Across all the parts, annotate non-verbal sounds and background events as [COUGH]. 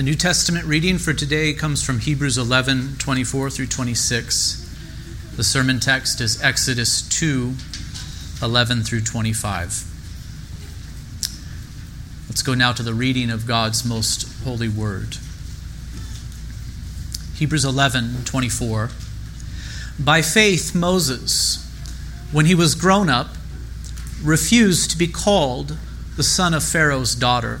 The New Testament reading for today comes from Hebrews 11 24 through 26. The sermon text is Exodus 2 11 through 25. Let's go now to the reading of God's most holy word. Hebrews 11 24. By faith, Moses, when he was grown up, refused to be called the son of Pharaoh's daughter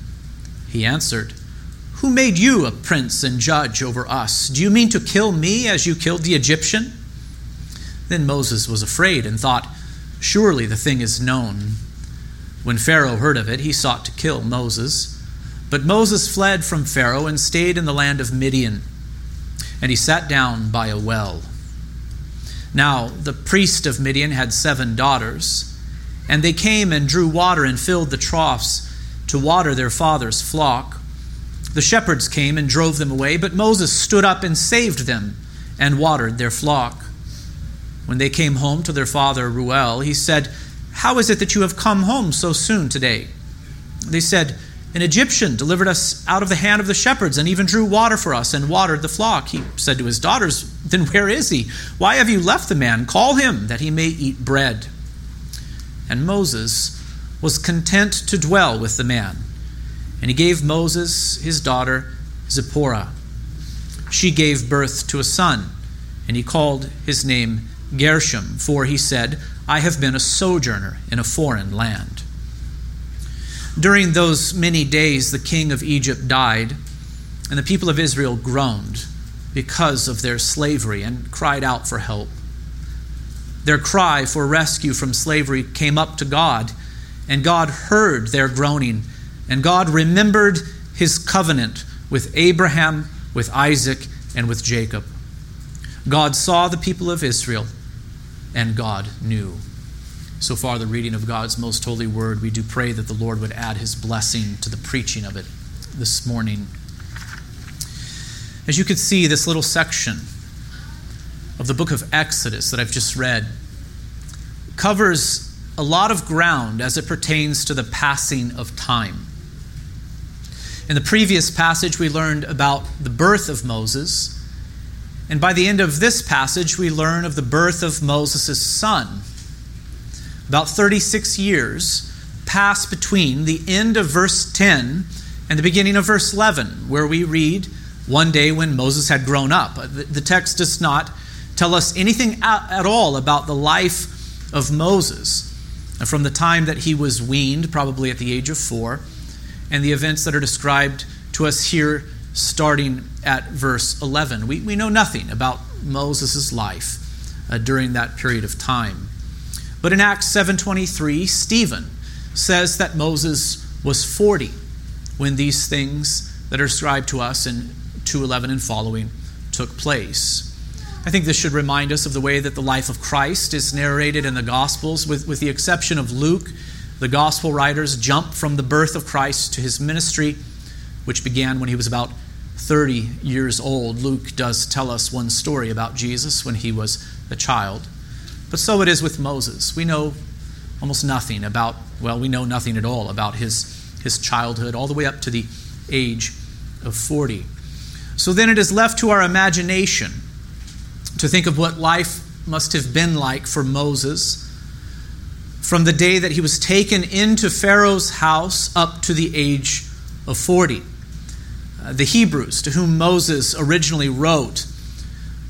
He answered, Who made you a prince and judge over us? Do you mean to kill me as you killed the Egyptian? Then Moses was afraid and thought, Surely the thing is known. When Pharaoh heard of it, he sought to kill Moses. But Moses fled from Pharaoh and stayed in the land of Midian. And he sat down by a well. Now, the priest of Midian had seven daughters. And they came and drew water and filled the troughs to water their father's flock. The shepherds came and drove them away, but Moses stood up and saved them and watered their flock. When they came home to their father Reuel, he said, How is it that you have come home so soon today? They said, An Egyptian delivered us out of the hand of the shepherds and even drew water for us and watered the flock. He said to his daughters, [LAUGHS] Then where is he? Why have you left the man? Call him that he may eat bread. And Moses was content to dwell with the man. And he gave Moses his daughter Zipporah. She gave birth to a son, and he called his name Gershom, for he said, I have been a sojourner in a foreign land. During those many days, the king of Egypt died, and the people of Israel groaned because of their slavery and cried out for help. Their cry for rescue from slavery came up to God, and God heard their groaning, and God remembered his covenant with Abraham, with Isaac, and with Jacob. God saw the people of Israel, and God knew. So far, the reading of God's most holy word, we do pray that the Lord would add his blessing to the preaching of it this morning. As you could see, this little section of the book of Exodus that I've just read covers a lot of ground as it pertains to the passing of time. In the previous passage, we learned about the birth of Moses. And by the end of this passage, we learn of the birth of Moses' son. About 36 years pass between the end of verse 10 and the beginning of verse 11, where we read, One day when Moses had grown up. Uh, the text does not tell us anything at all about the life of Moses from the time that he was weaned, probably at the age of four, and the events that are described to us here starting at verse 11. We, we know nothing about Moses' life uh, during that period of time. But in Acts 7:23, Stephen says that Moses was 40 when these things that are described to us in 2:11 and following took place. I think this should remind us of the way that the life of Christ is narrated in the Gospels, with, with the exception of Luke. The Gospel writers jump from the birth of Christ to his ministry, which began when he was about 30 years old. Luke does tell us one story about Jesus when he was a child. But so it is with Moses. We know almost nothing about, well, we know nothing at all about his, his childhood, all the way up to the age of 40. So then it is left to our imagination to think of what life must have been like for Moses from the day that he was taken into Pharaoh's house up to the age of 40. uh, the Hebrews, to whom Moses originally wrote,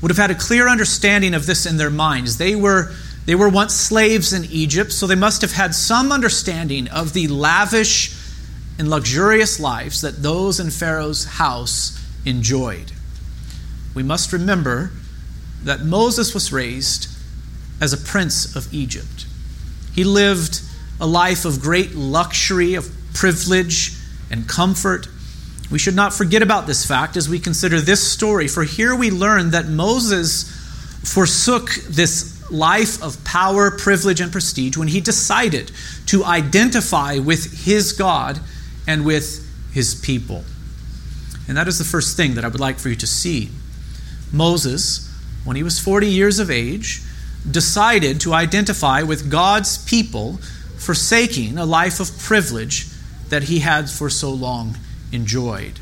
would have had a clear understanding of this in their minds. They were, they were once slaves in Egypt, so they must have had some understanding of the lavish and luxurious lives that those in Pharaoh's house enjoyed. We must remember that Moses was raised as a prince of Egypt. He lived a life of great luxury, of privilege, and comfort. We should not forget about this fact as we consider this story, for here we learn that Moses forsook this life of power, privilege, and prestige when he decided to identify with his God and with his people. And that is the first thing that I would like for you to see. Moses, when he was 40 years of age, decided to identify with God's people, forsaking a life of privilege that he had for so long enjoyed.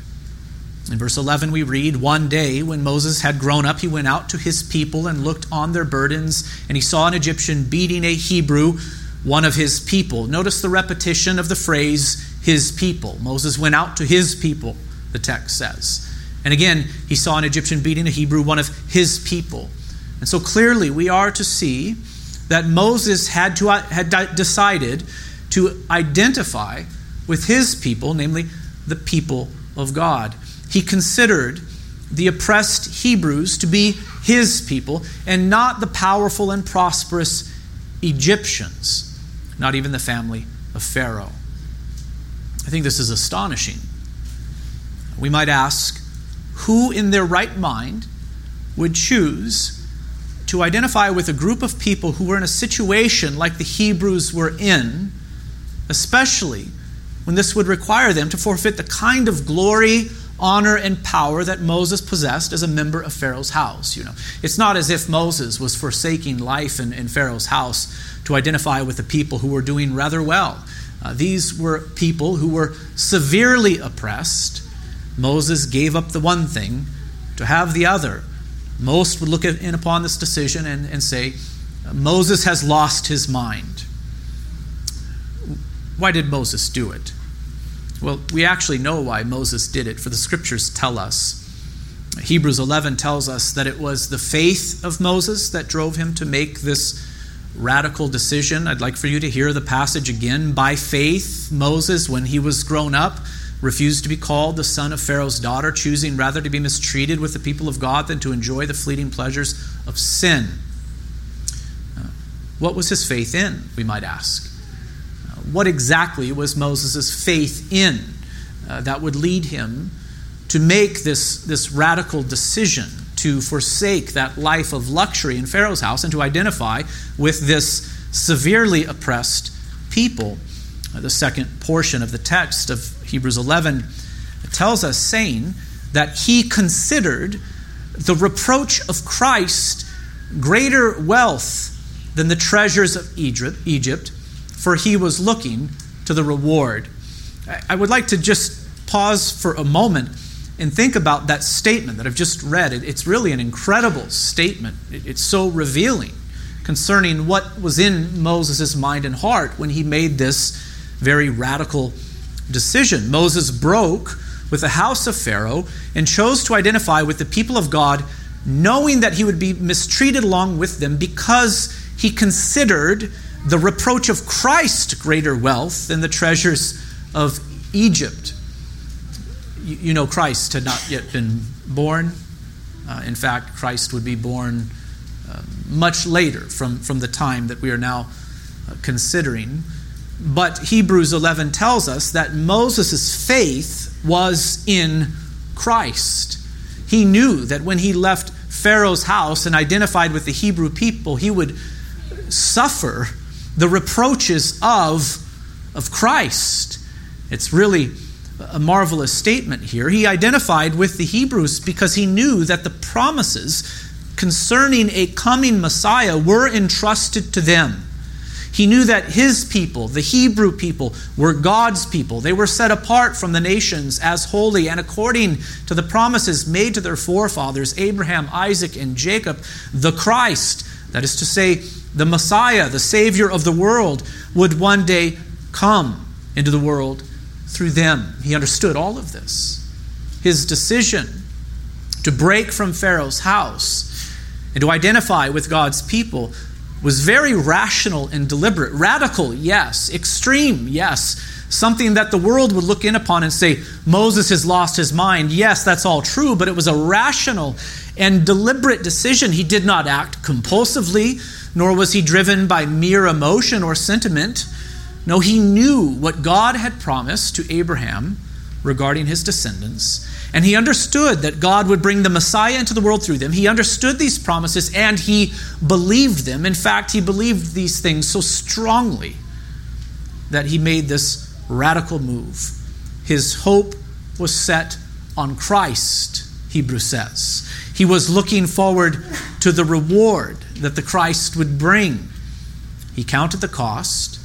In verse 11, we read One day, when Moses had grown up, he went out to his people and looked on their burdens, and he saw an Egyptian beating a Hebrew, one of his people. Notice the repetition of the phrase, his people. Moses went out to his people, the text says. And again, he saw an Egyptian beating a Hebrew, one of his people. And so clearly, we are to see that Moses had, to, had decided to identify with his people, namely the people of God. He considered the oppressed Hebrews to be his people and not the powerful and prosperous Egyptians, not even the family of Pharaoh. I think this is astonishing. We might ask who in their right mind would choose to identify with a group of people who were in a situation like the Hebrews were in, especially when this would require them to forfeit the kind of glory, honor, and power that Moses possessed as a member of Pharaoh's house. You know, it's not as if Moses was forsaking life in, in Pharaoh's house to identify with the people who were doing rather well. Uh, these were people who were severely oppressed. Moses gave up the one thing to have the other. Most would look in upon this decision and, and say, Moses has lost his mind. Why did Moses do it? Well, we actually know why Moses did it, for the scriptures tell us. Hebrews 11 tells us that it was the faith of Moses that drove him to make this radical decision. I'd like for you to hear the passage again. By faith, Moses, when he was grown up, refused to be called the son of Pharaoh's daughter, choosing rather to be mistreated with the people of God than to enjoy the fleeting pleasures of sin. Uh, what was his faith in, we might ask? Uh, what exactly was Moses' faith in uh, that would lead him to make this, this radical decision to forsake that life of luxury in Pharaoh's house and to identify with this severely oppressed people. The second portion of the text of Hebrews 11 tells us, saying that he considered the reproach of Christ greater wealth than the treasures of Egypt, for he was looking to the reward. I would like to just pause for a moment and think about that statement that I've just read. It's really an incredible statement. It's so revealing concerning what was in Moses' mind and heart when he made this very radical decision. Moses broke with the house of Pharaoh and chose to identify with the people of God, knowing that he would be mistreated along with them because he considered the reproach of Christ greater wealth than the treasures of Egypt you, know, Christ had not yet been born. Uh, in fact, Christ would be born uh, much later from, from the time that we are now uh, considering. But Hebrews 11 tells us that Moses' faith was in Christ. He knew that when he left Pharaoh's house and identified with the Hebrew people, he would suffer the reproaches of, of Christ. It's really a marvelous statement here. He identified with the Hebrews because he knew that the promises concerning a coming Messiah were entrusted to them. He knew that his people, the Hebrew people, were God's people. They were set apart from the nations as holy, and according to the promises made to their forefathers, Abraham, Isaac, and Jacob, the Christ, that is to say, the Messiah, the Savior of the world, would one day come into the world through them. He understood all of this. his decision to break from Pharaoh's house and to identify with God's people was very rational and deliberate. Radical, yes. Extreme, yes. Something that the world would look in upon and say, Moses has lost his mind. Yes, that's all true, but it was a rational and deliberate decision. He did not act compulsively, nor was he driven by mere emotion or sentiment. No, he knew what God had promised to Abraham regarding his descendants, and he understood that God would bring the Messiah into the world through them. He understood these promises and he believed them. In fact, he believed these things so strongly that he made this radical move. His hope was set on Christ, Hebrews says. He was looking forward to the reward that the Christ would bring. He counted the cost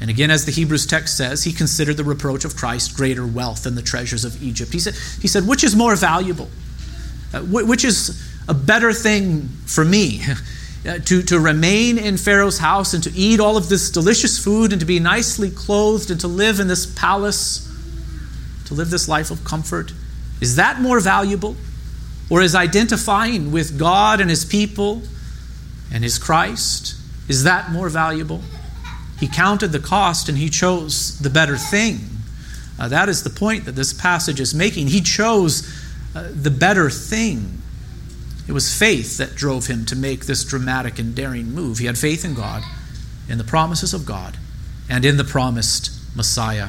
and again, as the Hebrews text says, he considered the reproach of Christ greater wealth than the treasures of Egypt. He said, he said which is more valuable? Uh, which is a better thing for me? [LAUGHS] Uh, to, to remain in Pharaoh's house and to eat all of this delicious food and to be nicely clothed and to live in this palace, to live this life of comfort? Is that more valuable? Or is identifying with God and his people and his Christ, is that more valuable? He counted the cost and he chose the better thing. Uh, that is the point that this passage is making. He chose uh, the better thing. It was faith that drove him to make this dramatic and daring move. He had faith in God, in the promises of God, and in the promised Messiah.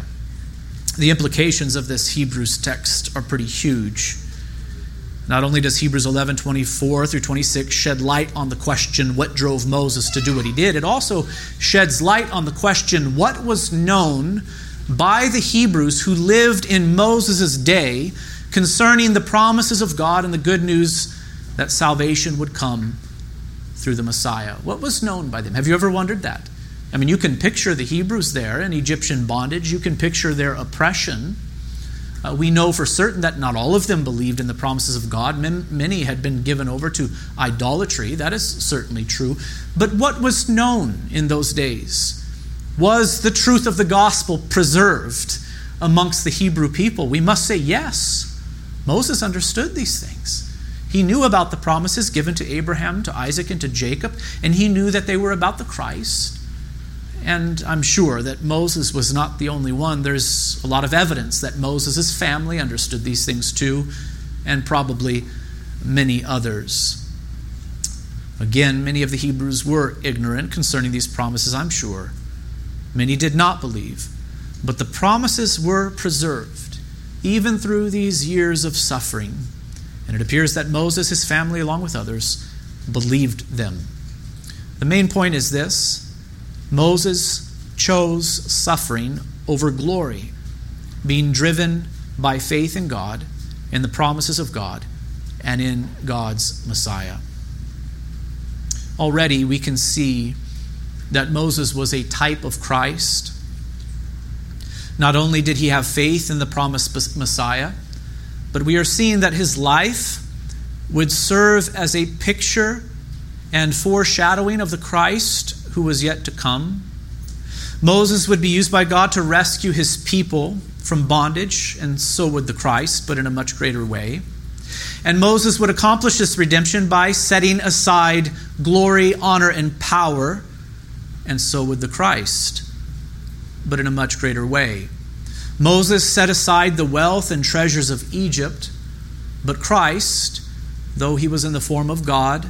The implications of this Hebrews text are pretty huge. Not only does Hebrews 11 24 through 26 shed light on the question what drove Moses to do what he did, it also sheds light on the question what was known by the Hebrews who lived in Moses' day concerning the promises of God and the good news that salvation would come through the Messiah. What was known by them? Have you ever wondered that? I mean, you can picture the Hebrews there in Egyptian bondage, you can picture their oppression. Uh, we know for certain that not all of them believed in the promises of God. Many had been given over to idolatry. That is certainly true. But what was known in those days? Was the truth of the gospel preserved amongst the Hebrew people? We must say yes. Moses understood these things. He knew about the promises given to Abraham, to Isaac, and to Jacob, and he knew that they were about the Christ. And I'm sure that Moses was not the only one. There's a lot of evidence that Moses' family understood these things too, and probably many others. Again, many of the Hebrews were ignorant concerning these promises, I'm sure. Many did not believe. But the promises were preserved, even through these years of suffering. And it appears that Moses, his family, along with others, believed them. The main point is this Moses chose suffering over glory, being driven by faith in God, in the promises of God, and in God's Messiah. Already we can see that Moses was a type of Christ. Not only did he have faith in the promised Messiah, but we are seeing that his life would serve as a picture and foreshadowing of the Christ who was yet to come. Moses would be used by God to rescue his people from bondage, and so would the Christ, but in a much greater way. And Moses would accomplish this redemption by setting aside glory, honor, and power, and so would the Christ, but in a much greater way. Moses set aside the wealth and treasures of Egypt, but Christ, though he was in the form of God,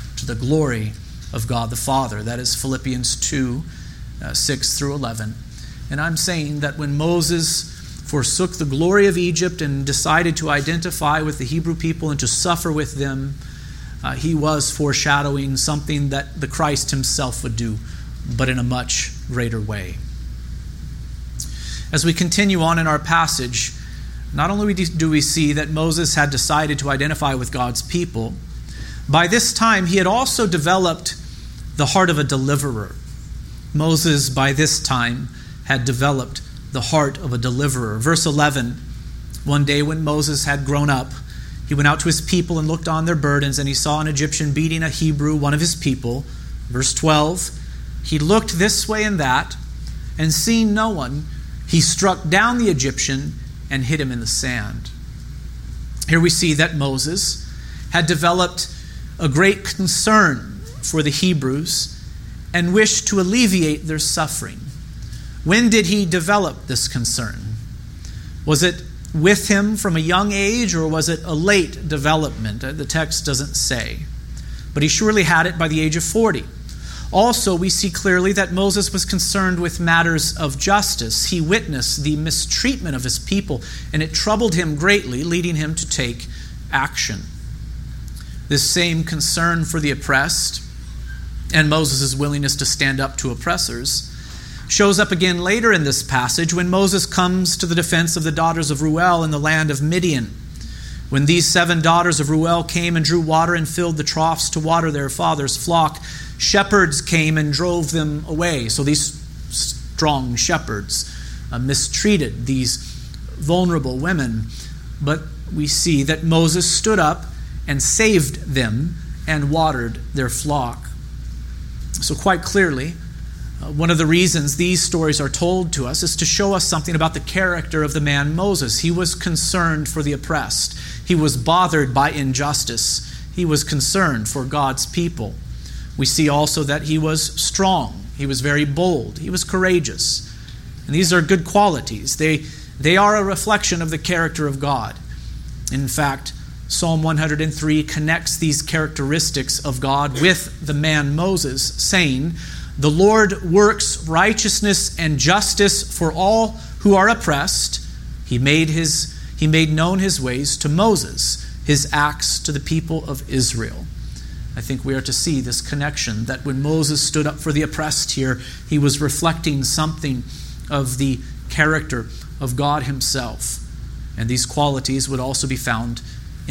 to the glory of God the Father. That is Philippians 2 uh, 6 through 11. And I'm saying that when Moses forsook the glory of Egypt and decided to identify with the Hebrew people and to suffer with them, uh, he was foreshadowing something that the Christ himself would do, but in a much greater way. As we continue on in our passage, not only do we see that Moses had decided to identify with God's people, by this time he had also developed the heart of a deliverer. Moses, by this time, had developed the heart of a deliverer. Verse 11 One day when Moses had grown up, he went out to his people and looked on their burdens, and he saw an Egyptian beating a Hebrew, one of his people. Verse 12 He looked this way and that, and seeing no one, he struck down the Egyptian and hid him in the sand. Here we see that Moses had developed a great concern for the Hebrews and wished to alleviate their suffering. When did he develop this concern? Was it with him from a young age or was it a late development? Uh, the text doesn't say. But he surely had it by the age of 40. Also, we see clearly that Moses was concerned with matters of justice. He witnessed the mistreatment of his people, and it troubled him greatly, leading him to take action. This same concern for the oppressed and Moses' willingness to stand up to oppressors shows up again later in this passage when Moses comes to the defense of the daughters of Reuel in the land of Midian. When these seven daughters of Reuel came and drew water and filled the troughs to water their father's flock, shepherds came and drove them away. So these strong shepherds uh, mistreated these vulnerable women. But we see that Moses stood up and saved them and watered their flock. So, quite clearly, uh, one of the reasons these stories are told to us is to show us something about the character of the man Moses. He was concerned for the oppressed, he was bothered by injustice, he was concerned for God's people. We see also that he was strong, he was very bold, he was courageous. And these are good qualities. They, they are a reflection of the character of God. In fact, Psalm 103 connects these characteristics of God with the man Moses, saying, The Lord works righteousness and justice for all who are oppressed. He made, his, he made known his ways to Moses, his acts to the people of Israel. I think we are to see this connection that when Moses stood up for the oppressed here, he was reflecting something of the character of God Himself. And these qualities would also be found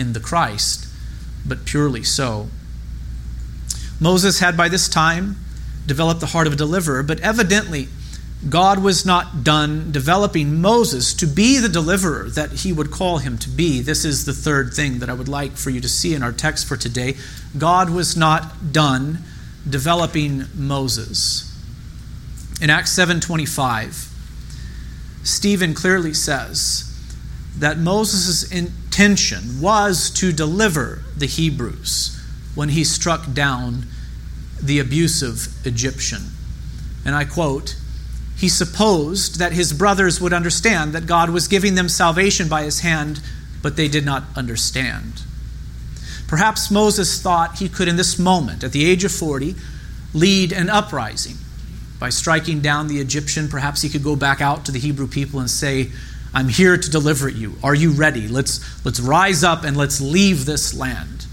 in the Christ, but purely so. Moses had by this time developed the heart of a deliverer, but evidently God was not done developing Moses to be the deliverer that he would call him to be. This is the third thing that I would like for you to see in our text for today. God was not done developing Moses. In Acts 7:25, Stephen clearly says that Moses' intention was to deliver the Hebrews when he struck down the abusive Egyptian. And I quote, he supposed that his brothers would understand that God was giving them salvation by his hand, but they did not understand. Perhaps Moses thought he could, in this moment, at the age of 40, lead an uprising. By striking down the Egyptian, perhaps he could go back out to the Hebrew people and say, I'm here to deliver you. Are you ready? Let's, let's rise up and let's leave this land.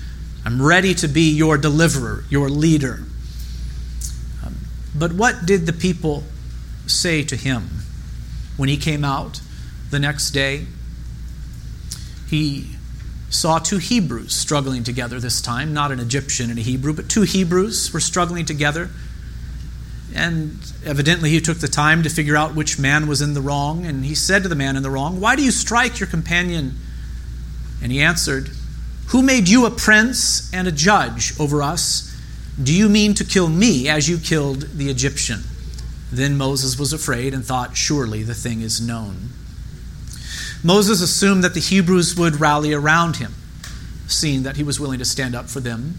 I'm ready to be your deliverer, your leader. Um, but what did the people say to him when he came out the next day? He saw two Hebrews struggling together this time, not an Egyptian and a Hebrew, but two Hebrews were struggling together. And evidently, he took the time to figure out which man was in the wrong. And he said to the man in the wrong, Why do you strike your companion? And he answered, Who made you a prince and a judge over us? Do you mean to kill me as you killed the Egyptian? Then Moses was afraid and thought, Surely the thing is known. Moses assumed that the Hebrews would rally around him, seeing that he was willing to stand up for them.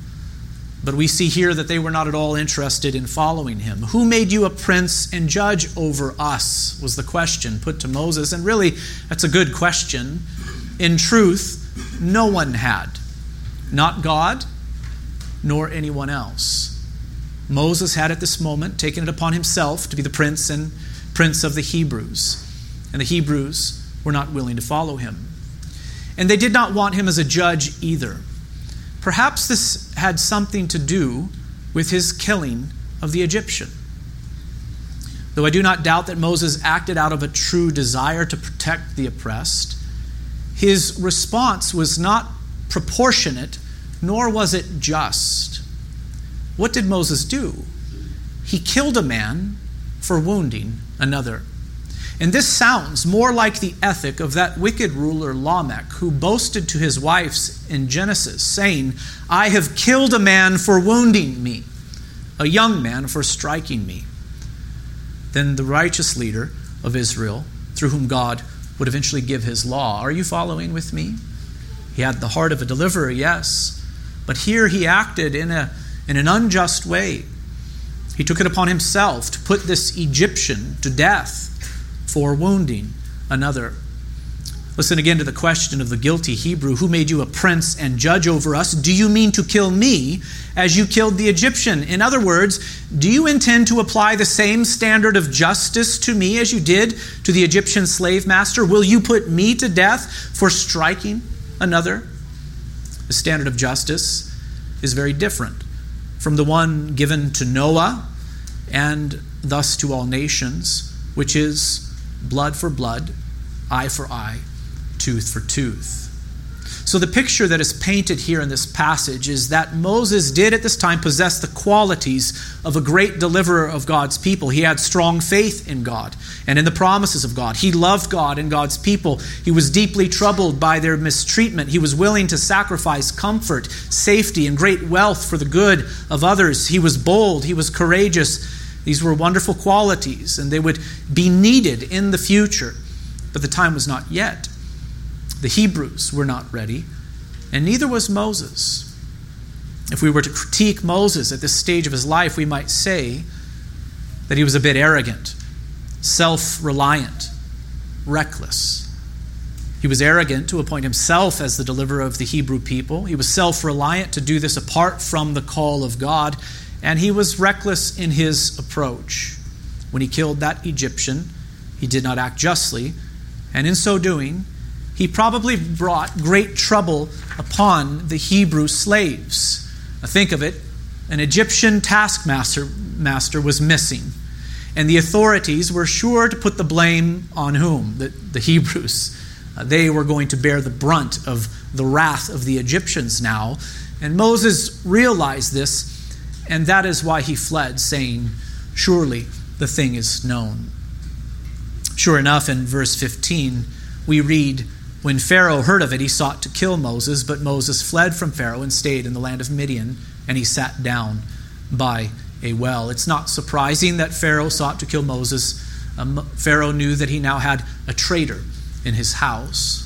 But we see here that they were not at all interested in following him. Who made you a prince and judge over us? was the question put to Moses. And really, that's a good question. In truth, no one had. Not God, nor anyone else. Moses had at this moment taken it upon himself to be the prince and prince of the Hebrews. And the Hebrews were not willing to follow him. And they did not want him as a judge either. Perhaps this had something to do with his killing of the Egyptian. Though I do not doubt that Moses acted out of a true desire to protect the oppressed, his response was not proportionate, nor was it just. What did Moses do? He killed a man for wounding another. And this sounds more like the ethic of that wicked ruler Lamech, who boasted to his wives in Genesis, saying, I have killed a man for wounding me, a young man for striking me. Then the righteous leader of Israel, through whom God would eventually give his law. Are you following with me? He had the heart of a deliverer, yes, but here he acted in, a, in an unjust way. He took it upon himself to put this Egyptian to death for wounding another. Listen again to the question of the guilty Hebrew Who made you a prince and judge over us? Do you mean to kill me as you killed the Egyptian? In other words, do you intend to apply the same standard of justice to me as you did to the Egyptian slave master? Will you put me to death for striking another? The standard of justice is very different from the one given to Noah and thus to all nations, which is blood for blood, eye for eye tooth for tooth. So, the picture that is painted here in this passage is that Moses did at this time possess the qualities of a great deliverer of God's people. He had strong faith in God and in the promises of God. He loved God and God's people. He was deeply troubled by their mistreatment. He was willing to sacrifice comfort, safety, and great wealth for the good of others. He was bold, he was courageous. These were wonderful qualities, and they would be needed in the future, but the time was not yet. The Hebrews were not ready, and neither was Moses. If we were to critique Moses at this stage of his life, we might say that he was a bit arrogant, self reliant, reckless. He was arrogant to appoint himself as the deliverer of the Hebrew people. He was self reliant to do this apart from the call of God. And he was reckless in his approach. When he killed that Egyptian, he did not act justly. And in so doing, he probably brought great trouble upon the Hebrew slaves. Now think of it an Egyptian taskmaster master was missing, and the authorities were sure to put the blame on whom? The, the Hebrews. Uh, they were going to bear the brunt of the wrath of the Egyptians now. And Moses realized this, and that is why he fled, saying, Surely the thing is known. Sure enough, in verse 15, we read, when Pharaoh heard of it, he sought to kill Moses, but Moses fled from Pharaoh and stayed in the land of Midian, and he sat down by a well. It's not surprising that Pharaoh sought to kill Moses. Um, Pharaoh knew that he now had a traitor in his house.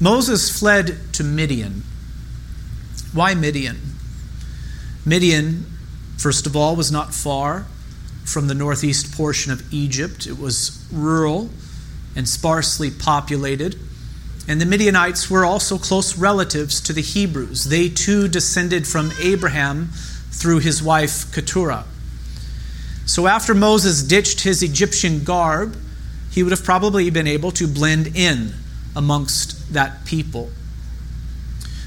Moses fled to Midian. Why Midian? Midian, first of all, was not far from the northeast portion of Egypt. It was rural and sparsely populated. And the Midianites were also close relatives to the Hebrews. They too descended from Abraham through his wife Keturah. So after Moses ditched his Egyptian garb, he would have probably been able to blend in amongst that people.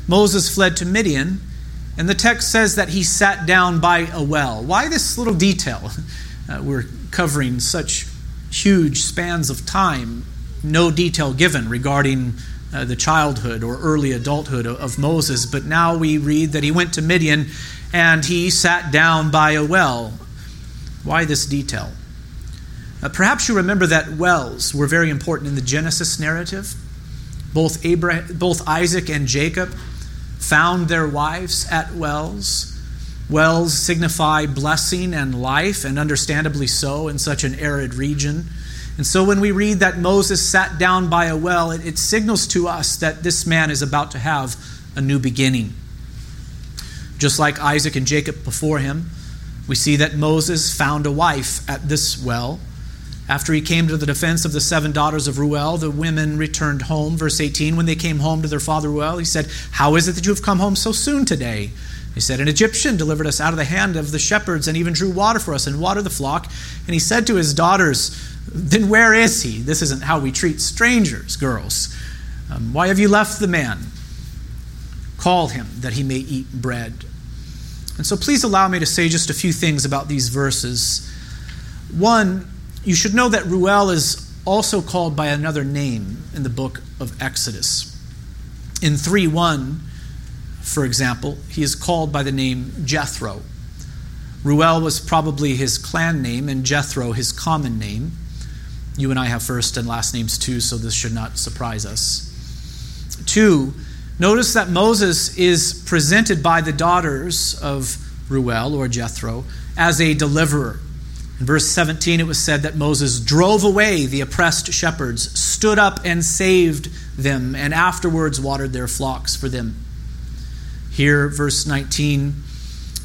Moses fled to Midian, and the text says that he sat down by a well. Why this little detail? [LAUGHS] Uh, we're covering such huge spans of time no detail given regarding uh, the childhood or early adulthood of, of Moses, but now we read that he went to Midian and he sat down by a well. Why this detail? Uh, perhaps you remember that wells were very important in the Genesis narrative. Both, Abraham, both Isaac and Jacob found their wives at wells. Wells signify blessing and life, and understandably so in such an arid region. And so when we read that Moses sat down by a well, it, it signals to us that this man is about to have a new beginning. Just like Isaac and Jacob before him, we see that Moses found a wife at this well. After he came to the defense of the seven daughters of Reuel, the women returned home. Verse 18 When they came home to their father Reuel, he said, How is it that you have come home so soon today? He said, An Egyptian delivered us out of the hand of the shepherds and even drew water for us and watered the flock. And he said to his daughters, then where is he? This isn't how we treat strangers, girls. Um, why have you left the man? Call him that he may eat bread. And so please allow me to say just a few things about these verses. One, you should know that Reuel is also called by another name in the book of Exodus. In 3 1, for example, he is called by the name Jethro. Reuel was probably his clan name, and Jethro his common name. You and I have first and last names too, so this should not surprise us. Two, notice that Moses is presented by the daughters of Reuel or Jethro as a deliverer. In verse 17, it was said that Moses drove away the oppressed shepherds, stood up and saved them, and afterwards watered their flocks for them. Here, verse 19,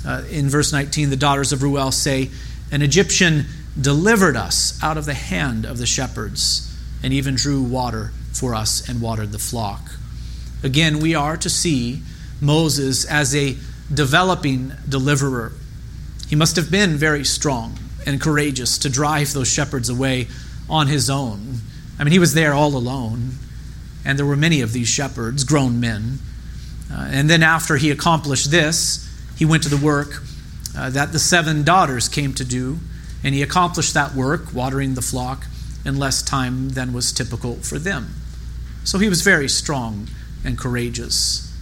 uh, in verse 19, the daughters of Reuel say, An Egyptian delivered us out of the hand of the shepherds, and even drew water for us and watered the flock. Again, we are to see Moses as a developing deliverer. He must have been very strong and courageous to drive those shepherds away on his own. I mean, he was there all alone, and there were many of these shepherds, grown men. Uh, and then, after he accomplished this, he went to the work uh, that the seven daughters came to do, and he accomplished that work, watering the flock, in less time than was typical for them. So he was very strong and courageous.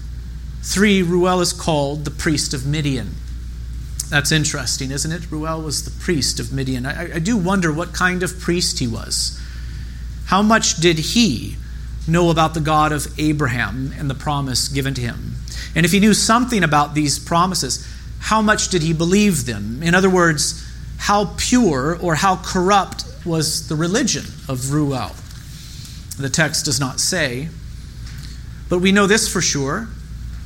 Three, Reuel is called the priest of Midian. That's interesting, isn't it? Reuel was the priest of Midian. I, I, do wonder what kind of priest he was. How much did he know about the God of Abraham and the promise given to him? And if he knew something about these promises, how much did he believe them? In other words, how pure or how corrupt was the religion of Reuel? The text does not say. But we know this for sure.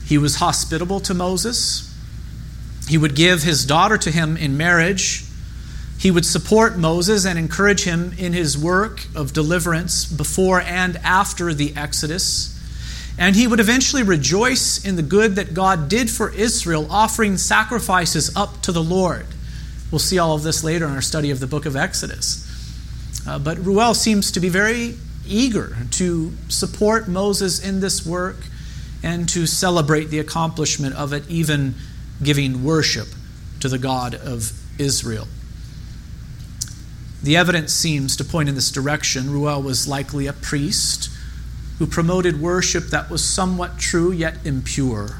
He was hospitable to Moses. He would give his daughter to him in marriage. He would support Moses and encourage him in his work of deliverance before and after the Exodus. And he would eventually rejoice in the good that God did for Israel, offering sacrifices up to the Lord. We'll see all of this later in our study of the book of Exodus. Uh, but Reuel seems to be very eager to support Moses in this work and to celebrate the accomplishment of it, even giving worship to the God of Israel. The evidence seems to point in this direction. Reuel was likely a priest who promoted worship that was somewhat true yet impure.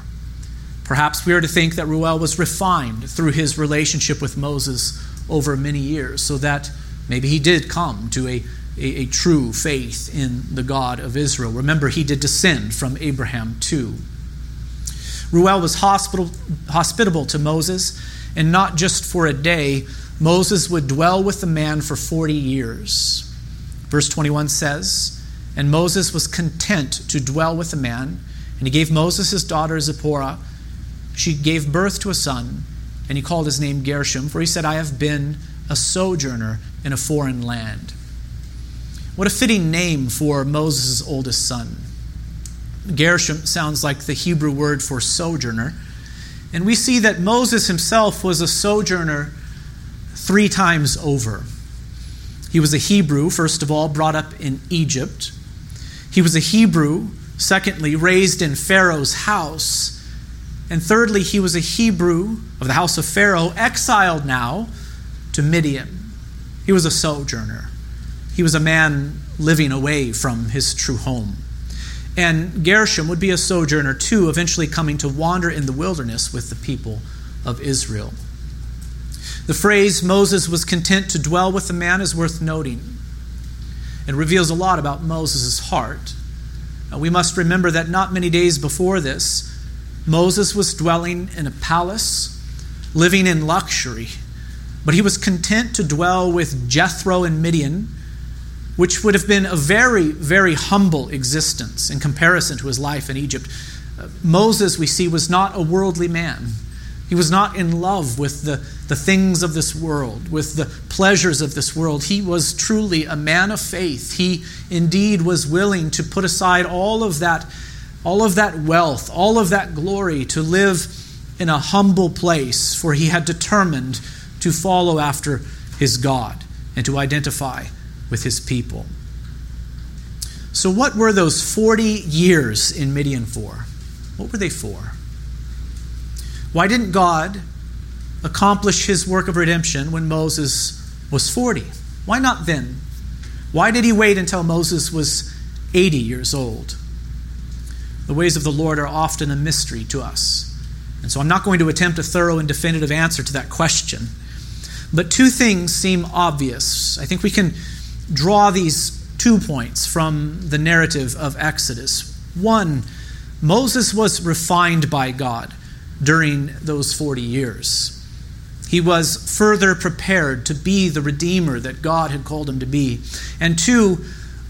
Perhaps we are to think that Reuel was refined through his relationship with Moses over many years, so that maybe he did come to a, a, a true faith in the God of Israel. Remember, he did descend from Abraham too. Reuel was hospitable to Moses, and not just for a day. Moses would dwell with the man for 40 years. Verse 21 says, And Moses was content to dwell with the man, and he gave Moses his daughter Zipporah. She gave birth to a son, and he called his name Gershom, for he said, I have been a sojourner in a foreign land. What a fitting name for Moses' oldest son. Gershom sounds like the Hebrew word for sojourner. And we see that Moses himself was a sojourner three times over. He was a Hebrew, first of all, brought up in Egypt. He was a Hebrew, secondly, raised in Pharaoh's house. And thirdly, he was a Hebrew of the house of Pharaoh, exiled now to Midian. He was a sojourner. He was a man living away from his true home. And Gershom would be a sojourner too, eventually coming to wander in the wilderness with the people of Israel. The phrase Moses was content to dwell with the man is worth noting. It reveals a lot about Moses' heart. we must remember that not many days before this, Moses was dwelling in a palace, living in luxury, but he was content to dwell with Jethro and Midian which would have been a very, very humble existence in comparison to his life in Egypt. Uh, Moses, we see, was not a worldly man. He was not in love with the, the things of this world, with the pleasures of this world. He was truly a man of faith. He indeed was willing to put aside all of that, all of that wealth, all of that glory, to live in a humble place, for he had determined to follow after his God and to identify with his people. So, what were those 40 years in Midian for? What were they for? Why didn't God accomplish his work of redemption when Moses was 40? Why not then? Why did he wait until Moses was 80 years old? The ways of the Lord are often a mystery to us. And so I'm not going to attempt a thorough and definitive answer to that question. But two things seem obvious. I think we can draw these two points from the narrative of Exodus. One, Moses was refined by God during those 40 years. He was further prepared to be the Redeemer that God had called him to be. And two,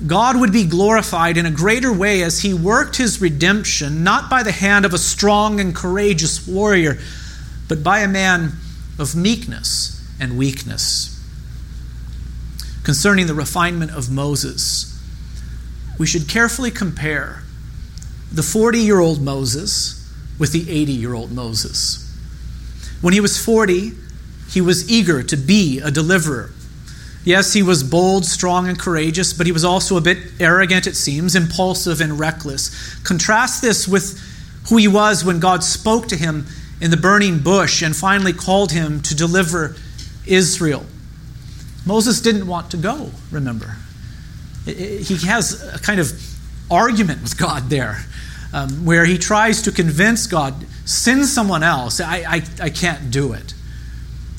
God would be glorified in a greater way as he worked his redemption, not by the hand of a strong and courageous warrior, but by a man of meekness and weakness. Concerning the refinement of Moses, we should carefully compare the 40 year old Moses with the 80 year old Moses. When he was 40, he was eager to be a deliverer. Yes, he was bold, strong, and courageous, but he was also a bit arrogant, it seems, impulsive and reckless. Contrast this with who he was when God spoke to him in the burning bush and finally called him to deliver Israel. Moses didn't want to go, remember. He has a kind of argument with God there, um, where he tries to convince God, send someone else. I, I, I can't do it.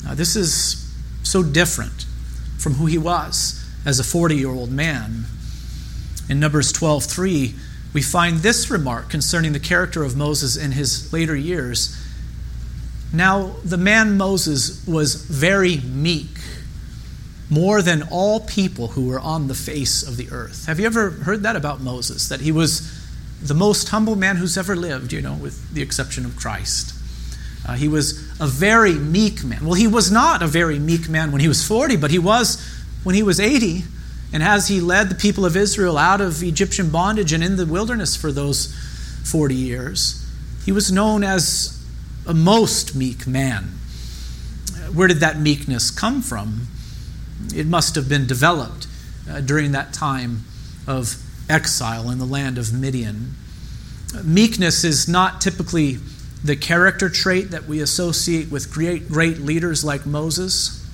Now, this is so different from who he was as a 40 year old man. In Numbers 12 3, we find this remark concerning the character of Moses in his later years. Now, the man Moses was very meek, more than all people who were on the face of the earth. Have you ever heard that about Moses? That he was the most humble man who's ever lived, you know, with the exception of Christ. Uh, he was a very meek man. Well, he was not a very meek man when he was 40, but he was when he was 80. And as he led the people of Israel out of Egyptian bondage and in the wilderness for those 40 years, he was known as a most meek man. Where did that meekness come from? It must have been developed uh, during that time of exile in the land of Midian. Meekness is not typically the character trait that we associate with great, great leaders like Moses.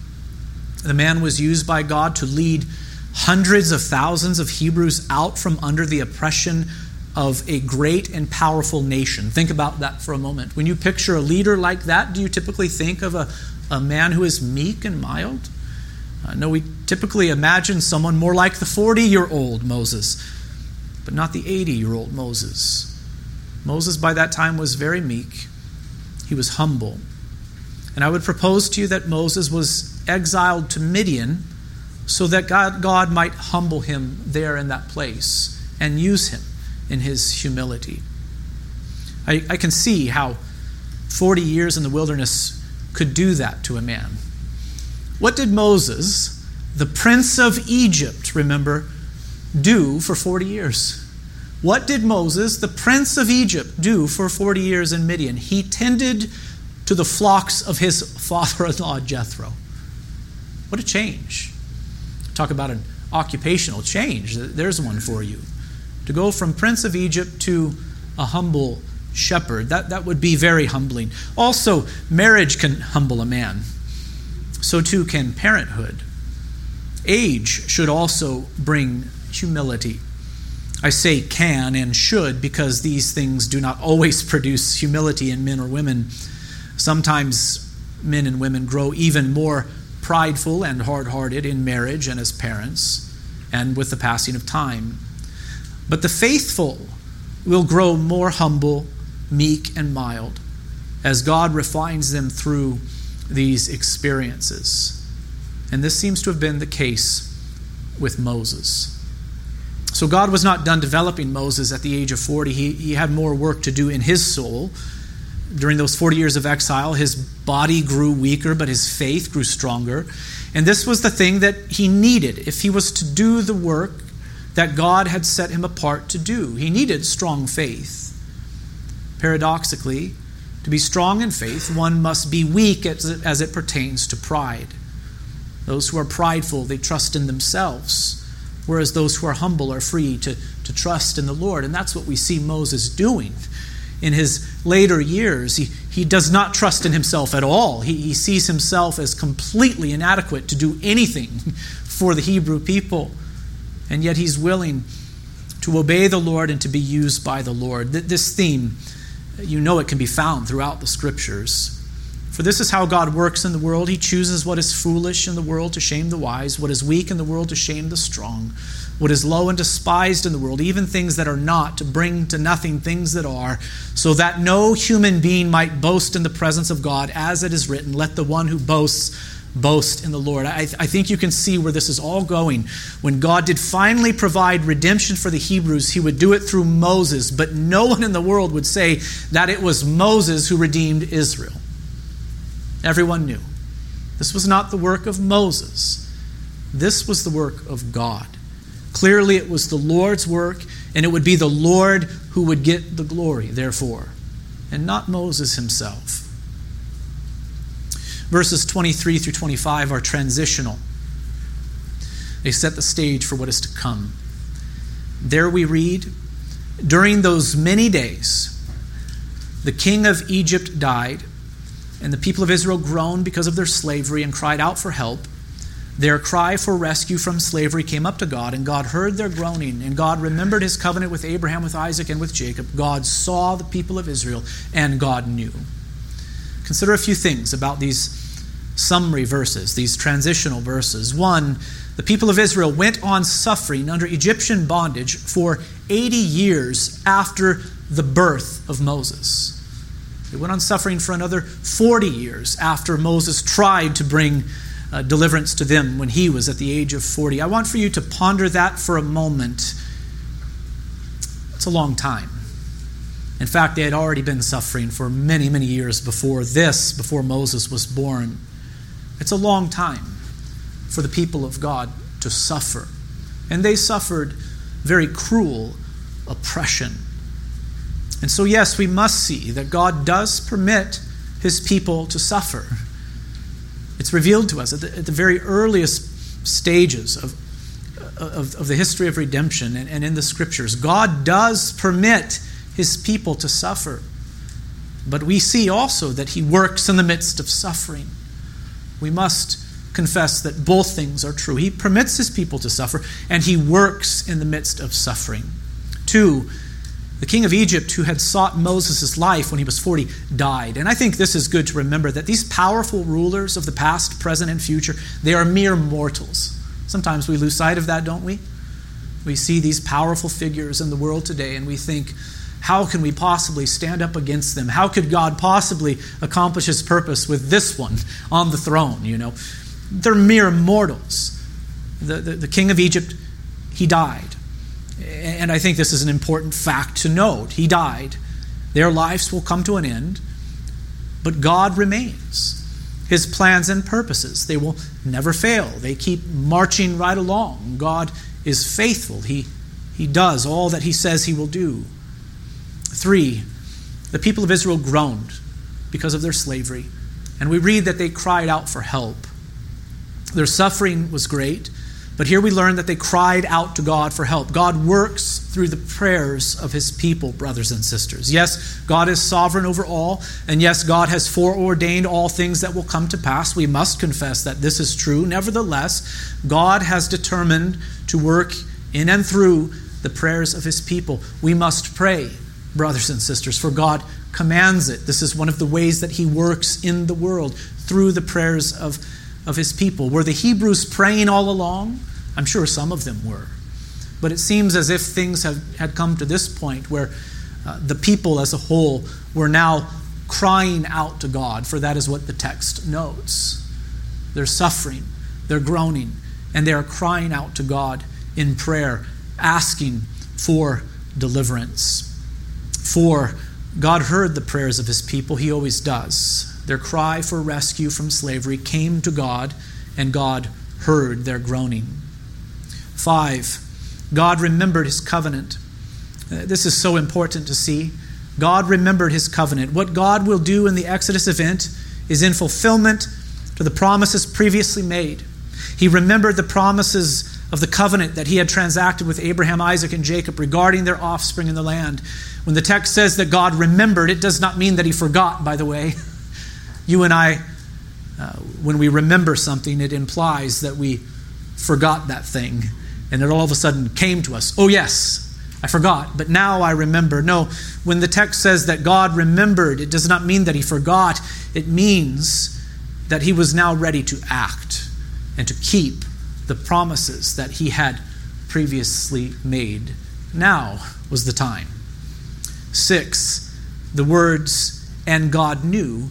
The man was used by God to lead hundreds of thousands of Hebrews out from under the oppression of a great and powerful nation. Think about that for a moment. When you picture a leader like that, do you typically think of a, a man who is meek and mild? Uh, no, we typically imagine someone more like the 40 year old Moses, but not the 80 year old Moses. Moses, by that time, was very meek, he was humble. And I would propose to you that Moses was exiled to Midian so that God, God might humble him there in that place and use him in his humility. I, I can see how 40 years in the wilderness could do that to a man. What did Moses, the prince of Egypt, remember, do for 40 years? What did Moses, the prince of Egypt, do for 40 years in Midian? He tended to the flocks of his [LAUGHS] father in law, Jethro. What a change. Talk about an occupational change. There's one for you. To go from prince of Egypt to a humble shepherd, that, that would be very humbling. Also, marriage can humble a man, so too can parenthood. Age should also bring humility. I say can and should because these things do not always [LAUGHS] produce humility in men or women. Sometimes men and women grow even more prideful and hard hearted in marriage and as parents and with the passing of time. But the faithful will grow more humble, meek, and mild as God refines them through these experiences. And this seems to have been the case with Moses. So God was not done developing Moses at the age of 40. He, he had more work to do in his soul. During those 40 years of exile, his body grew weaker, but his faith grew stronger. And this was the thing that he needed if he was to do the work that God had set him apart to do. He needed strong faith. Paradoxically, to be strong in faith, one must be weak as it, as it pertains to pride. Those who are prideful, they trust in themselves whereas those who are humble are free to, to trust in the Lord. And that's what we see Moses doing. In his later years, he, he does not trust in himself at all. He, he sees himself as completely inadequate to do anything [LAUGHS] for the Hebrew people. and yet he's willing to obey the Lord and to be used by the Lord. This theme, you know, it can be found throughout the scriptures. For this is how God works in the world. He chooses what is foolish in the world to shame the wise, what is weak in the world to shame the strong, what is low and despised in the world, even things that are not, to bring to nothing things that are, so that no human being might boast in the presence of God, as it is written, Let the one who boasts boast in the Lord. I, I, think you can see where this is all going. When God did finally provide redemption for the Hebrews, he would do it through Moses, but no one in the world would say that it was Moses who redeemed Israel. Everyone knew. This was not the work of Moses, this was the work of God. Clearly, it was the Lord's work, and it would be the Lord who would get the glory, therefore, and not Moses himself. Verses 23 through 25 are transitional, they set the stage for what is to come. There we read During those many days, the king of Egypt died, and the people of Israel groaned because of their slavery and cried out for help. Their cry for rescue from slavery came up to God, and God heard their groaning, and God remembered his covenant with Abraham, with Isaac, and with Jacob. God saw the people of Israel, and God knew. Consider a few things about these summary verses, these transitional verses. One, the people of Israel went on suffering under Egyptian bondage for 80 years after the birth of Moses. They went on suffering for another 40 years after Moses tried to bring uh, deliverance to them when he was at the age of 40. I want for you to ponder that for a moment. It's a long time. In fact, they had already been suffering for many, many years before this, before Moses was born. It's a long time for the people of God to suffer. And they suffered very cruel oppression. And so, yes, we must see that God does permit his people to suffer. It's revealed to us at the, at the very earliest stages of, of, of, the history of redemption and, and in the scriptures. God does permit his people to suffer. But we see also that he works in the midst of suffering we must confess that both things are true. He permits his people to suffer, and he works in the midst of suffering. Two, the king of Egypt, who had sought Moses' life when he was 40, died. And I think this is good to remember that these powerful rulers of the past, present, and future, they are mere mortals. Sometimes we lose sight of that, don't we? We see these powerful figures in the world today, and we think, how can we possibly stand up against them? How could God possibly accomplish his purpose with this one on the throne? You know, they're mere mortals. The, the, the king of Egypt, he died. And I think this is an important fact to note. He died. Their lives will come to an end, but God remains. His plans and purposes, they will never fail. They keep marching right along. God is faithful. He, he does all that he says he will do. Three, the people of Israel groaned because of their slavery, and we read that they cried out for help. Their suffering was great, but here we learn that they cried out to God for help. God works through the prayers of his people, brothers and sisters. Yes, God is sovereign over all, and yes, God has foreordained all things that will come to pass. We must confess that this is true. Nevertheless, God has determined to work in and through the prayers of his people. We must pray brothers and sisters, for God commands it. This is one of the ways that He works in the world through the prayers of, of His people. Were the Hebrews praying all along? I'm sure some of them were. But it seems as if things have, had come to this point where uh, the people as a whole were now crying out to God, for that is what the text notes. They're suffering, they're groaning, and they are crying out to God in prayer, asking for deliverance. For God heard the prayers of his people, he always does. Their cry for rescue from slavery came to God, and God heard their groaning. Five, God remembered his covenant. Uh, this is so important to see. God remembered his covenant. What God will do in the Exodus event is in fulfillment to the promises previously made. He remembered the promises of the covenant that he had transacted with Abraham, Isaac, and Jacob regarding their offspring in the land. When the text says that God remembered, it does not mean that he forgot, by the way. [LAUGHS] You and I, uh, when we remember something, it implies that we forgot that thing and it all of a sudden came to us. Oh, yes, I forgot, but now I remember. No, when the text says that God remembered, it does not mean that he forgot. It means that he was now ready to act and to keep the promises that he had previously made. Now was the time. Six, the words, and God knew,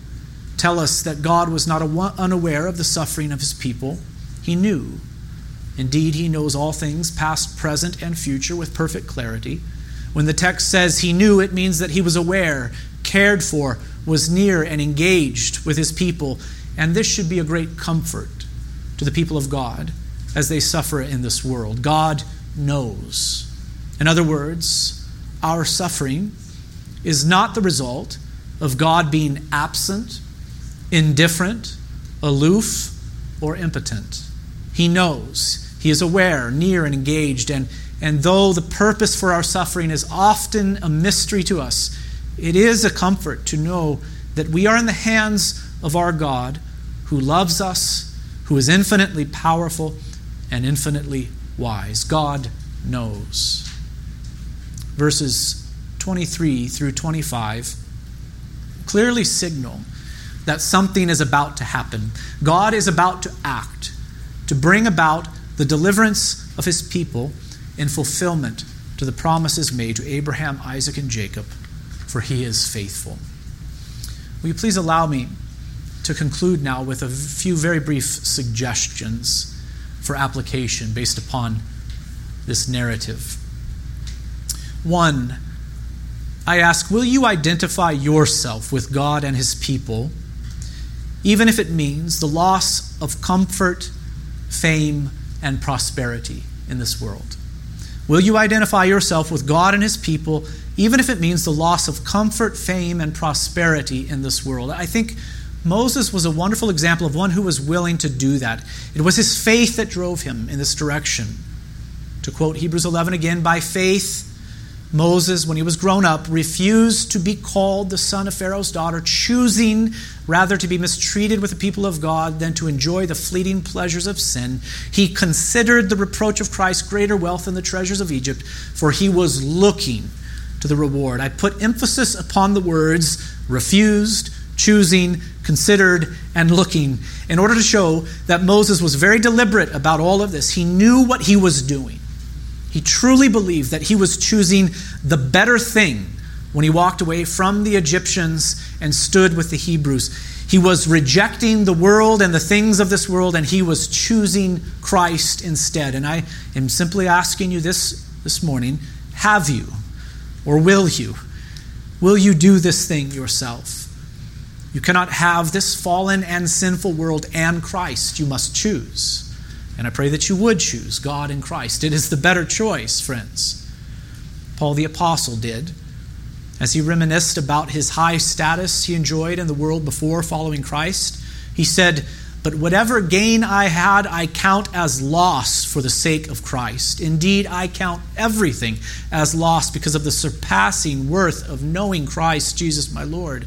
tell us that God was not unaware of the suffering of his people. He knew. Indeed, he knows all things, past, present, and future, with perfect clarity. When the text says he knew, it means that he was aware, cared for, was near, and engaged with his people. And this should be a great comfort to the people of God as they suffer in this world. God knows. In other words, our suffering is not the result of God being absent, indifferent, aloof, or impotent. He knows. He is aware, near, and engaged. And, and though the purpose for our suffering is often a mystery to us, it is a comfort to know that we are in the hands of our God who loves us, who is infinitely powerful and infinitely wise. God knows. Verses 23 through 25 clearly signal that something is about to happen. God is about to act to bring about the deliverance of his people in fulfillment to the promises made to Abraham, Isaac, and Jacob, for he is faithful. Will you please allow me to conclude now with a few very brief suggestions for application based upon this narrative? One, I ask, will you identify yourself with God and His people, even if it means the loss of comfort, fame, and prosperity in this world? Will you identify yourself with God and His people, even if it means the loss of comfort, fame, and prosperity in this world? I think Moses was a wonderful example of one who was willing to do that. It was his faith that drove him in this direction. To quote Hebrews 11 again, by faith, Moses, when he was grown up, refused to be called the son of Pharaoh's daughter, choosing rather to be mistreated with the people of God than to enjoy the fleeting pleasures of sin. He considered the reproach of Christ greater wealth than the treasures of Egypt, for he was looking to the reward. I put emphasis upon the words refused, choosing, considered, and looking in order to show that Moses was very deliberate about all of this. He knew what he was doing. He truly believed that he was choosing the better thing when he walked away from the Egyptians and stood with the Hebrews. He was rejecting the world and the things of this world, and he was choosing Christ instead. And I am simply asking you this this morning have you, or will you? Will you do this thing yourself? You cannot have this fallen and sinful world and Christ. You must choose. And I pray that you would choose God and Christ. It is the better choice, friends. Paul the Apostle did. As he reminisced about his high status he enjoyed in the world before following Christ, he said, But whatever gain I had, I count as loss for the sake of Christ. Indeed, I count everything as loss because of the surpassing worth of knowing Christ Jesus my Lord.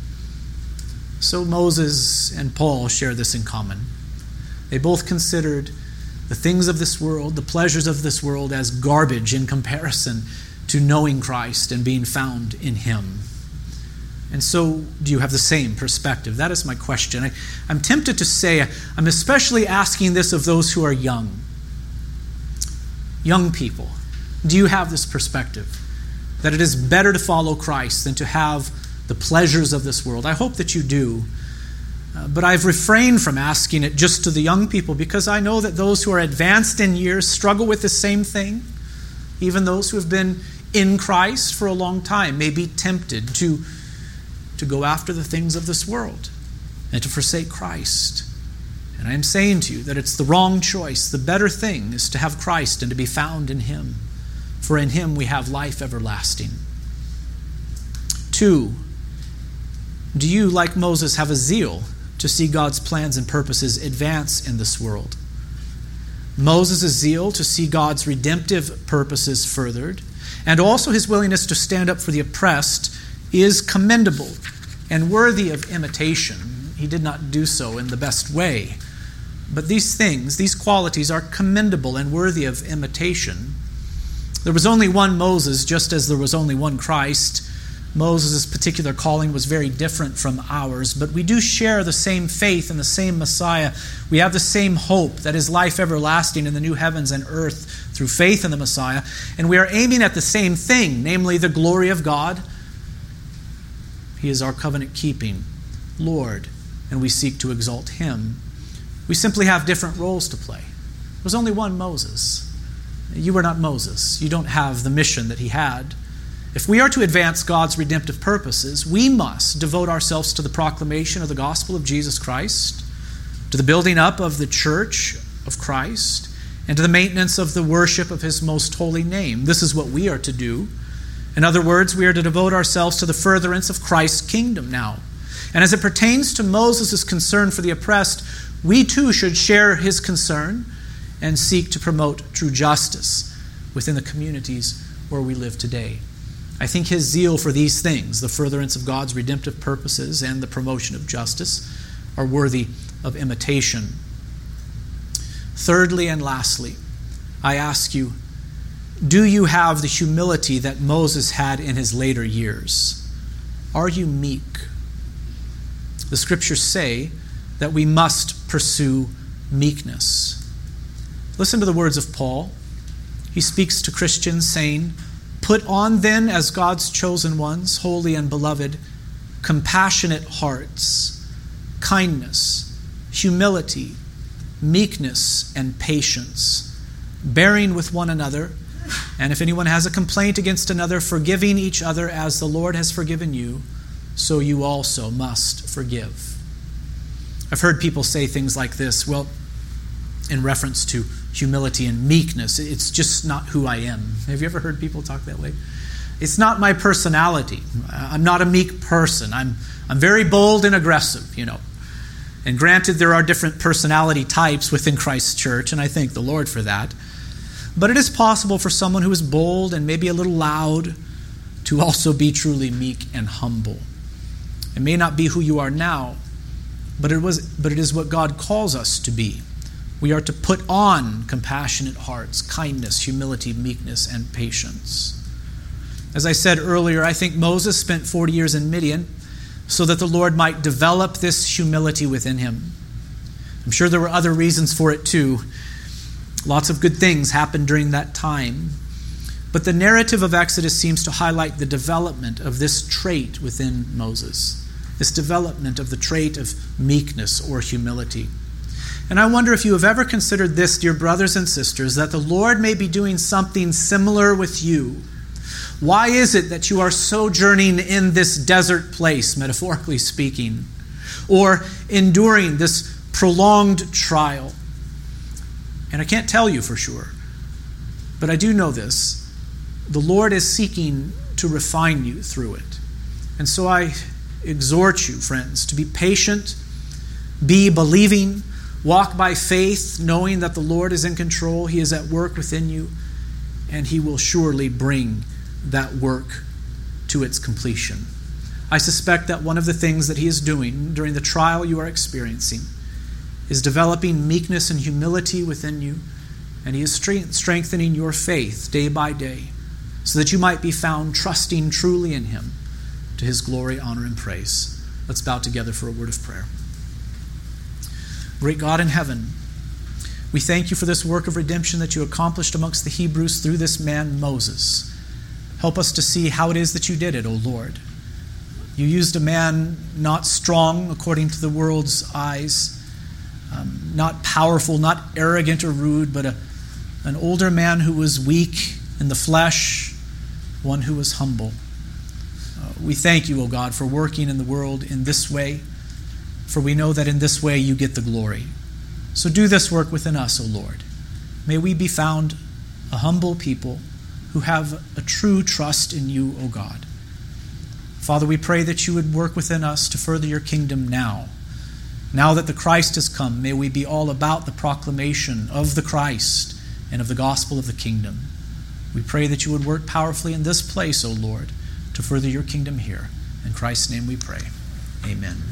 So Moses and Paul share this in common. They both considered the things of this world, the pleasures of this world, as garbage in comparison to knowing Christ and being found in Him. And so, do you have the same perspective? That is my question. I, am tempted to say, I'm especially asking this of those who are young. Young people, do you have this perspective? That it is better to follow Christ than to have the pleasures of this world. I hope that you do. Uh, but I've refrained from asking it just to the young people because I know that those who are advanced in years struggle with the same thing. Even those who have been in Christ for a long time may be tempted to, to go after the things of this world and to forsake Christ. And I am saying to you that it's the wrong choice. The better thing is to have Christ and to be found in Him. for in him we have life everlasting. Two, do you, like Moses, have a zeal to see God's plans and purposes advance in this world? Moses' zeal to see God's redemptive purposes furthered, and also his willingness to stand up for the oppressed, is commendable and worthy of imitation. He did not do so in the best way. But these things, these qualities, are commendable and worthy of imitation. There was only one Moses, just as there was only one Christ. Moses' particular calling was very different from ours, but we do share the same faith in the same Messiah. We have the same hope that is life everlasting in the new heavens and earth through faith in the Messiah. And we are aiming at the same thing, namely the glory of God. He is our covenant keeping Lord, and we seek to exalt Him. We simply have different roles to play. There was only one Moses. You are not Moses. You don't have the mission that he had. If we are to advance God's redemptive purposes, we must devote ourselves to the proclamation of the gospel of Jesus Christ, to the building up of the church of Christ, and to the maintenance of the worship of his most holy name. This is what we are to do. In other words, we are to devote ourselves to the furtherance of Christ's kingdom now. And as it pertains to Moses' concern for the oppressed, we too should share his concern and seek to promote true justice within the communities where we live today. I think his zeal for these things, the furtherance of God's redemptive purposes and the promotion of justice, are worthy of imitation. Thirdly and lastly, I ask you, do you have the humility that Moses had in his later years? Are you meek? The scriptures say that we must pursue meekness. Listen to the words of Paul. He speaks to Christians, saying, Put on then, as God's chosen ones, holy and beloved, compassionate hearts, kindness, humility, meekness, and patience, bearing with one another, and if anyone has a complaint against another, forgiving each other as the Lord has forgiven you, so you also must forgive. I've heard people say things like this well, in reference to humility and meekness. It's just not who I am. Have you ever heard people talk that way? It's not my personality. I'm not a meek person. I'm, I'm very bold and aggressive, you know. And granted, there are different personality types within Christ's church, and I thank the Lord for that. But it is possible for someone who is bold and maybe a little loud to also be truly meek and humble. It may not be who you are now, but it, was, but it is what God calls us to be. We are to put on compassionate hearts, kindness, humility, meekness, and patience. As I said earlier, I think Moses spent 40 years in Midian so that the Lord might develop this humility within him. I'm sure there were other reasons for it too. Lots of good things happened during that time. But the narrative of Exodus seems to highlight the development of this trait within Moses, this development of the trait of meekness or humility. And I wonder if you have ever considered this, dear brothers and sisters, that the Lord may be doing something similar with you. Why is it that you are sojourning in this desert place, metaphorically speaking, or enduring this prolonged trial? And I can't tell you for sure, but I do know this. The Lord is seeking to refine you through it. And so I exhort you, friends, to be patient, be believing, Walk by faith, knowing that the Lord is in control. He is at work within you, and He will surely bring that work to its completion. I suspect that one of the things that He is doing during the trial you are experiencing is developing meekness and humility within you, and He is strengthening your faith day by day so that you might be found trusting truly in Him to His glory, honor, and praise. Let's bow together for a word of prayer. Great God in heaven, we thank you for this work of redemption that you accomplished amongst the Hebrews through this man, Moses. Help us to see how it is that you did it, O Lord. You used a man not strong according to the world's eyes, um, not powerful, not arrogant or rude, but a, an older man who was weak in the flesh, one who was humble. Uh, we thank you, O God, for working in the world in this way for we know that in this way you get the glory. So do this work within us, O Lord. May we be found a humble people who have a true trust in you, O God. Father, we pray that you would work within us to further your kingdom now. Now that the Christ has come, may we be all about the proclamation of the Christ and of the gospel of the kingdom. We pray that you would work powerfully in this place, O Lord, to further your kingdom here. In Christ's name we pray. Amen.